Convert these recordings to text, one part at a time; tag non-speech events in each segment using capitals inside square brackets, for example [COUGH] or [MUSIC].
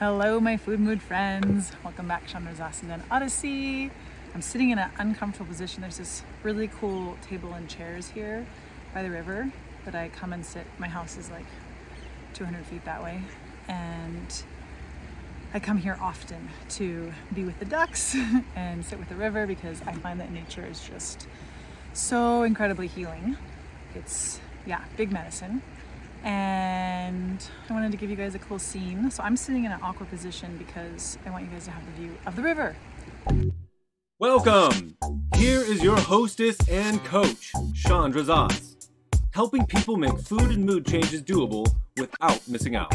Hello, my food mood friends. Welcome back Chandra Zen Odyssey. I'm sitting in an uncomfortable position. There's this really cool table and chairs here by the river that I come and sit. My house is like 200 feet that way. And I come here often to be with the ducks [LAUGHS] and sit with the river because I find that nature is just so incredibly healing. It's, yeah, big medicine and I wanted to give you guys a cool scene. So I'm sitting in an awkward position because I want you guys to have the view of the river. Welcome! Here is your hostess and coach, Chandra Zaz, helping people make food and mood changes doable without missing out.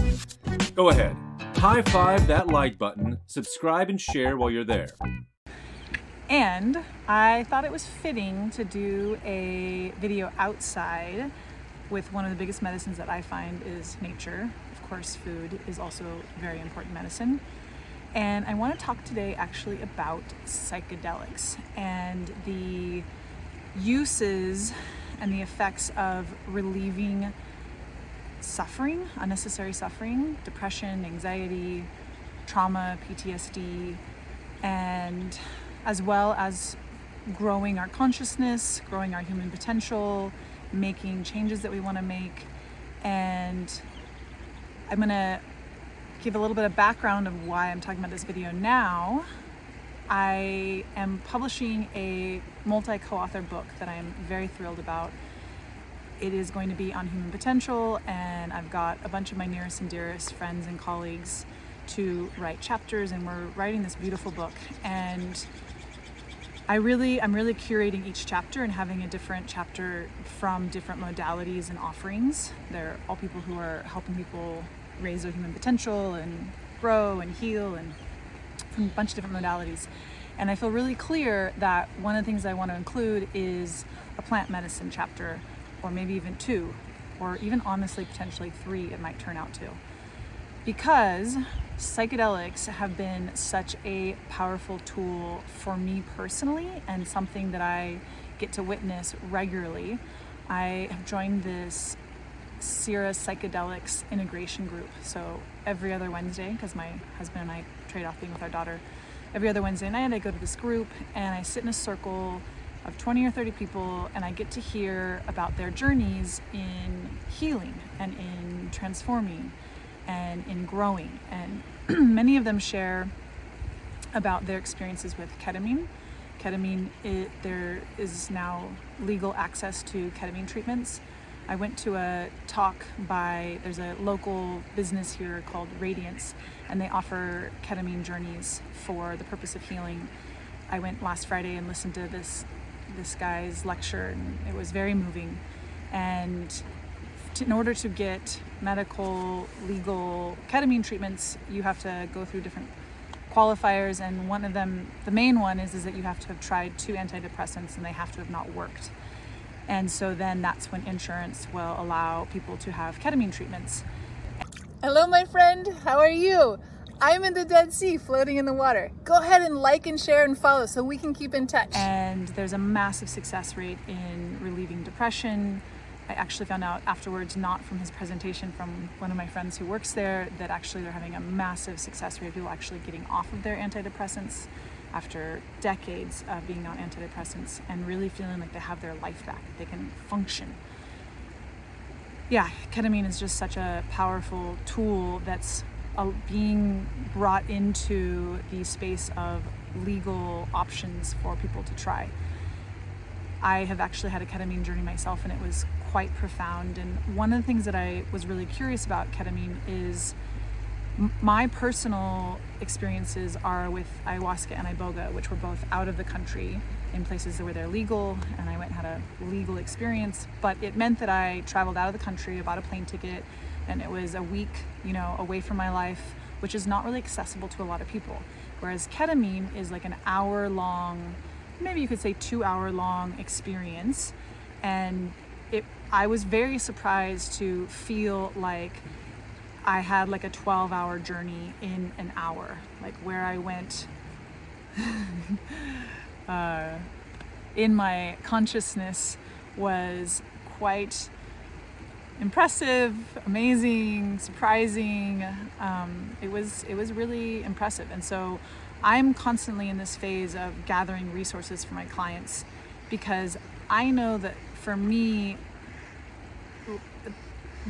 Go ahead, high five that like button, subscribe and share while you're there. And I thought it was fitting to do a video outside with one of the biggest medicines that I find is nature. Of course, food is also very important medicine. And I want to talk today actually about psychedelics and the uses and the effects of relieving suffering, unnecessary suffering, depression, anxiety, trauma, PTSD, and as well as growing our consciousness, growing our human potential, making changes that we want to make. And I'm going to give a little bit of background of why I'm talking about this video now. I am publishing a multi co author book that I'm very thrilled about. It is going to be on human potential, and I've got a bunch of my nearest and dearest friends and colleagues to write chapters, and we're writing this beautiful book. And I really, I'm really curating each chapter and having a different chapter from different modalities and offerings. They're all people who are helping people raise their human potential and grow and heal and from a bunch of different modalities. And I feel really clear that one of the things I want to include is a plant medicine chapter, or maybe even two, or even honestly, potentially three, it might turn out to. Because psychedelics have been such a powerful tool for me personally and something that I get to witness regularly. I have joined this Sierra Psychedelics integration group. So every other Wednesday, because my husband and I trade off being with our daughter, every other Wednesday night I go to this group and I sit in a circle of 20 or 30 people and I get to hear about their journeys in healing and in transforming and in growing. And [CLEARS THROAT] many of them share about their experiences with ketamine. Ketamine, it, there is now legal access to ketamine treatments. I went to a talk by, there's a local business here called Radiance, and they offer ketamine journeys for the purpose of healing. I went last Friday and listened to this this guy's lecture, and it was very moving. And in order to get medical, legal ketamine treatments, you have to go through different qualifiers, and one of them, the main one, is is that you have to have tried two antidepressants and they have to have not worked. And so then that's when insurance will allow people to have ketamine treatments. Hello, my friend. How are you? I'm in the Dead Sea floating in the water. Go ahead and like and share and follow so we can keep in touch. And there's a massive success rate in relieving depression, I actually found out afterwards, not from his presentation, from one of my friends who works there, that actually they're having a massive success rate of people actually getting off of their antidepressants after decades of being on antidepressants and really feeling like they have their life back, they can function. Yeah, ketamine is just such a powerful tool that's uh, being brought into the space of legal options for people to try. I have actually had a ketamine journey myself, and it was quite profound. And one of the things that I was really curious about ketamine is my personal experiences are with ayahuasca and iboga, which were both out of the country in places where they're legal, and I went and had a legal experience. But it meant that I traveled out of the country, bought a plane ticket, and it was a week, you know, away from my life, which is not really accessible to a lot of people. Whereas ketamine is like an hour long, maybe you could say two hour long experience, and I was very surprised to feel like I had like a 12 hour journey in an hour, like where I went [LAUGHS] uh, in my consciousness was quite impressive, amazing, surprising. Um, it was it was really impressive, and so I'm constantly in this phase of gathering resources for my clients because I know that for me,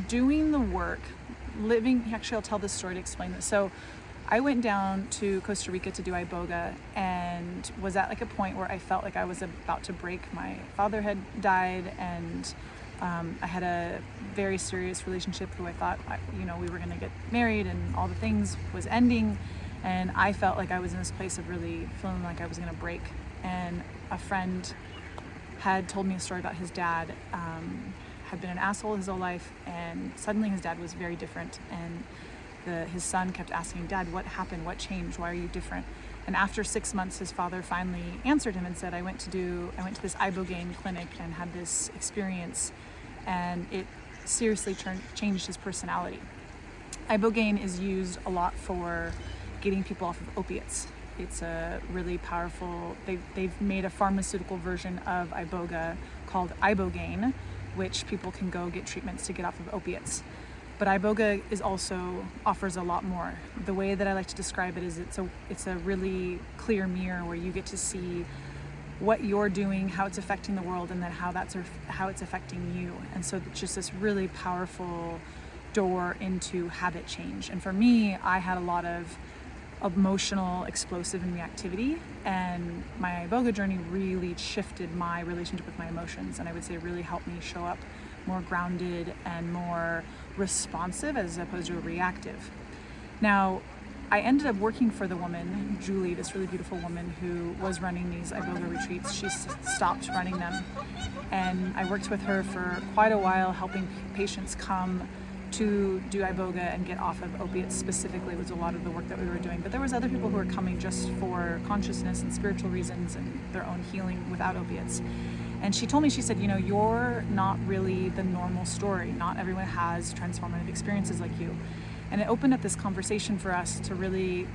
doing the work, living. Actually, I'll tell this story to explain this. So. I went down to Costa Rica to do iboga and was at like a point where I felt like I was about to break. My father had died and um, I had a very serious relationship who I thought, you know, we were going to get married and all the things was ending. And I felt like I was in this place of really feeling like I was going to break. And a friend had told me a story about his dad, um, had been an asshole his whole life, and suddenly his dad was very different. And the, his son kept asking, Dad, what happened? What changed? Why are you different? And after six months, his father finally answered him and said, I went to do, I went to this ibogaine clinic and had this experience and it seriously changed his personality. Ibogaine is used a lot for getting people off of opiates. It's a really powerful, they've, they've made a pharmaceutical version of Iboga called Ibogaine, which people can go get treatments to get off of opiates. But Iboga is also offers a lot more. The way that I like to describe it is it's a it's a really clear mirror where you get to see what you're doing, how it's affecting the world, and then how that's how it's affecting you. And so it's just this really powerful door into habit change. And for me, I had a lot of emotional, explosive, and reactivity, and my iboga journey really shifted my relationship with my emotions, and I would say really helped me show up more grounded and more responsive as opposed to reactive. Now, I ended up working for the woman, Julie, this really beautiful woman who was running these Iboga retreats. She stopped running them. And I worked with her for quite a while, helping patients come to do Iboga and get off of opiates specifically was a lot of the work that we were doing. But there was other people who were coming just for consciousness and spiritual reasons and their own healing without opiates. And she told me, she said, you know, you're not really the normal story. Not everyone has transformative experiences like you. And it opened up this conversation for us to really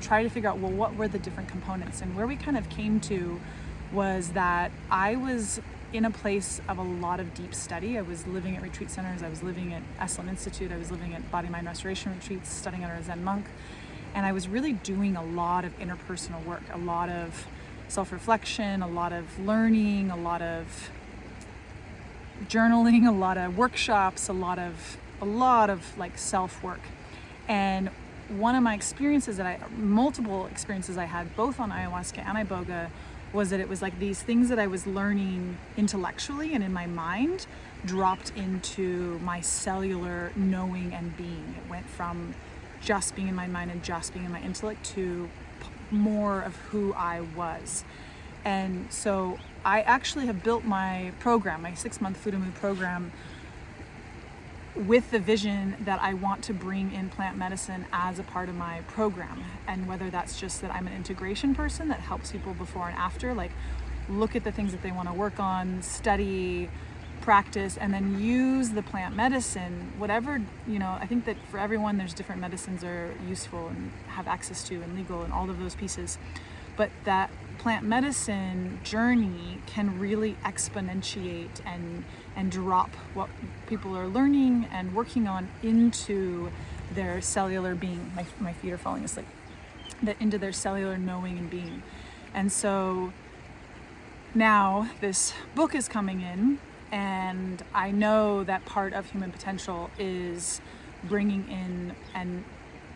try to figure out, well, what were the different components? And where we kind of came to was that I was in a place of a lot of deep study. I was living at retreat centers, I was living at Esalen Institute, I was living at Body Mind Restoration retreats, studying under a Zen monk. And I was really doing a lot of interpersonal work, a lot of self reflection, a lot of learning, a lot of journaling, a lot of workshops, a lot of a lot of like self work. And one of my experiences that I, multiple experiences I had both on ayahuasca and iboga, was that it was like these things that I was learning intellectually and in my mind dropped into my cellular knowing and being. It went from just being in my mind and just being in my intellect to more of who I was. And so I actually have built my program, my six month Fudamu program, with the vision that I want to bring in plant medicine as a part of my program. And whether that's just that I'm an integration person that helps people before and after, like look at the things that they want to work on, study, practice, and then use the plant medicine, whatever, you know, I think that for everyone, there's different medicines are useful and have access to and legal and all of those pieces. But that plant medicine journey can really exponentiate and and drop what people are learning and working on into their cellular being. My, my feet are falling asleep. That into their cellular knowing and being. And so now this book is coming in, and I know that part of human potential is bringing in and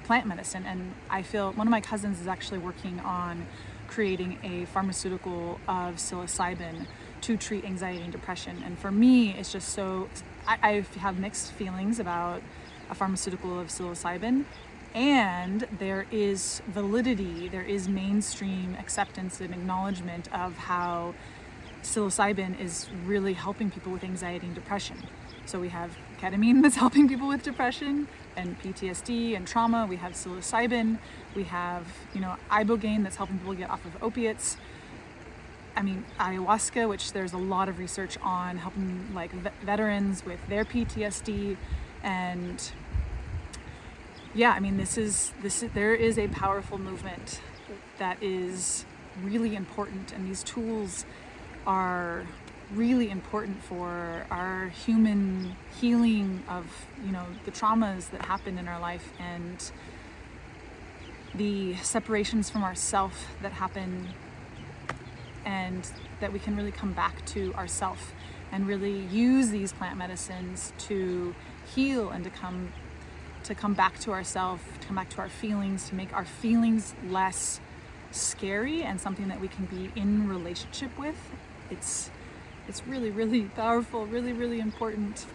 plant medicine. And I feel one of my cousins is actually working on creating a pharmaceutical of psilocybin to treat anxiety and depression. And for me, it's just so, I, I have mixed feelings about a pharmaceutical of psilocybin. And there is validity, there is mainstream acceptance and acknowledgement of how psilocybin is really helping people with anxiety and depression. So we have ketamine [LAUGHS] that's helping people with depression and PTSD and trauma. We have psilocybin. We have, you know, ibogaine that's helping people get off of opiates. I mean, ayahuasca, which there's a lot of research on helping like veterans with their PTSD, and yeah, I mean, this is this is, there is a powerful movement that is really important, and these tools are really important for our human healing of you know the traumas that happen in our life and the separations from ourself that happen and that we can really come back to ourself and really use these plant medicines to heal and to come to come back to ourselves to come back to our feelings to make our feelings less scary and something that we can be in relationship with. It's it's really really powerful really really important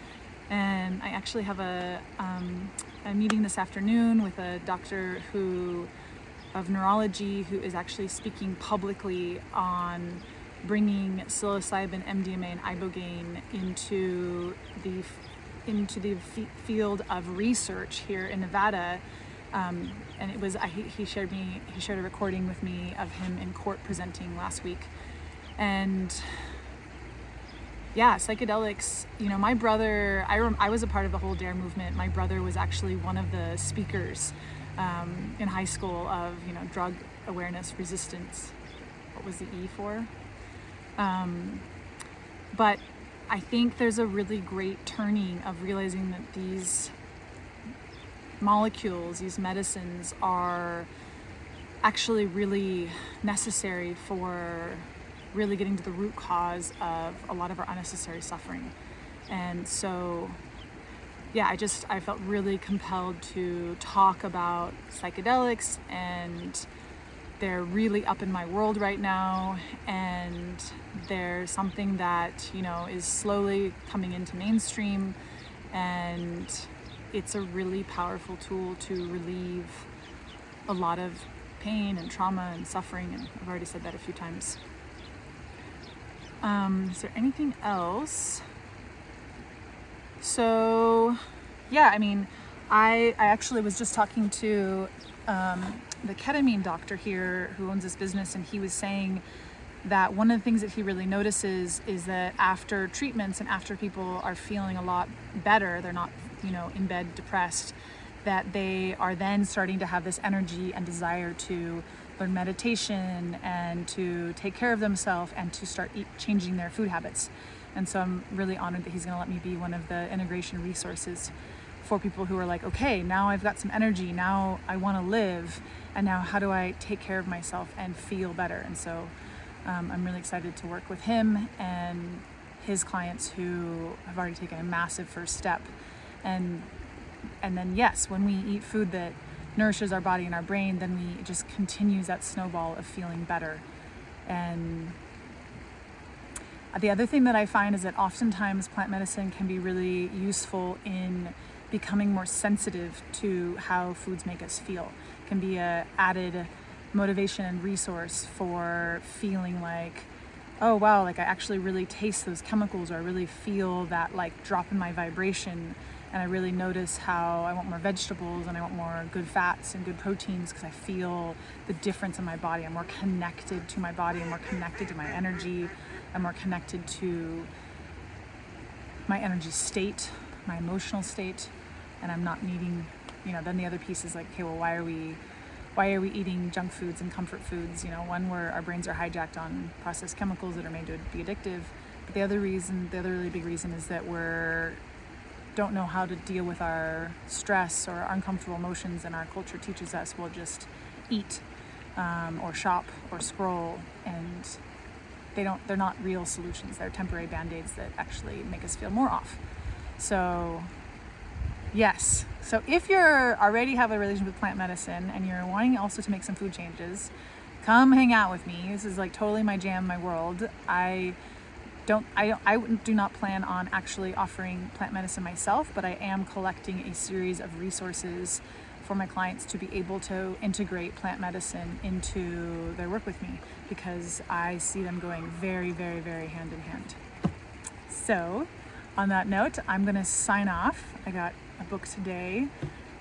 and i actually have a, um, a meeting this afternoon with a doctor who of neurology who is actually speaking publicly on bringing psilocybin, MDMA, and ibogaine into the into the field of research here in Nevada. Um, and it was I, he shared me he shared a recording with me of him in court presenting last week, and yeah, psychedelics. You know, my brother. I rem, I was a part of the whole Dare movement. My brother was actually one of the speakers um, in high school of you know drug awareness resistance. What was the E for? Um, but I think there's a really great turning of realizing that these molecules, these medicines, are actually really necessary for really getting to the root cause of a lot of our unnecessary suffering. And so, yeah, I just I felt really compelled to talk about psychedelics and they're really up in my world right now. And they're something that you know is slowly coming into mainstream. And it's a really powerful tool to relieve a lot of pain and trauma and suffering. And i've already said that a few times um, is there anything else? So yeah i mean i i actually was just talking to um, the ketamine doctor here who owns this business, and he was saying that one of the things that he really notices is that after treatments and after people are feeling a lot better, they're not, you know, in bed depressed, that they are then starting to have this energy and desire to learn meditation and to take care of themselves and to start eat, changing their food habits. And so I'm really honored that he's going to let me be one of the integration resources for people who are like, okay, now I've got some energy, now I want to live and now how do I take care of myself and feel better? And so um, I'm really excited to work with him and his clients who have already taken a massive first step. And and then yes, when we eat food that nourishes our body and our brain, then we it just continues that snowball of feeling better. And the other thing that I find is that oftentimes plant medicine can be really useful in becoming more sensitive to how foods make us feel can be a added motivation and resource for feeling like oh wow like i actually really taste those chemicals or i really feel that like drop in my vibration and i really notice how i want more vegetables and i want more good fats and good proteins because i feel the difference in my body i'm more connected to my body i'm more connected to my energy i'm more connected to my energy state my emotional state and i'm not needing you know, then the other piece is like, okay, well, why are we, why are we eating junk foods and comfort foods? You know, one where our brains are hijacked on processed chemicals that are made to be addictive, but the other reason, the other really big reason is that we're don't know how to deal with our stress or uncomfortable emotions, and our culture teaches us we'll just eat um, or shop or scroll, and they don't. They're not real solutions. They're temporary band aids that actually make us feel more off. So Yes. So if you're already have a relationship with plant medicine and you're wanting also to make some food changes, come hang out with me. This is like totally my jam, my world. I don't I, I do not plan on actually offering plant medicine myself, but I am collecting a series of resources for my clients to be able to integrate plant medicine into their work with me because I see them going very, very, very hand in hand. So, on that note, I'm going to sign off. I got a book today,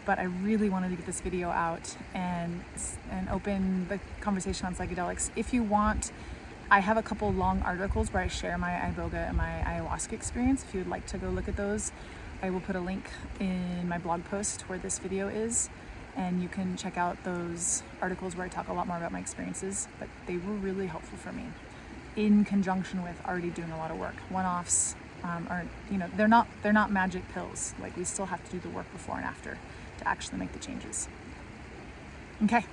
but I really wanted to get this video out and and open the conversation on psychedelics. If you want, I have a couple long articles where I share my iboga and my ayahuasca experience. If you would like to go look at those, I will put a link in my blog post where this video is, and you can check out those articles where I talk a lot more about my experiences. But they were really helpful for me. in conjunction with already doing a lot of work. One-offs um, are, you know, they're not they're not magic pills. Like we still have to do the work before and after to actually make the changes. Okay.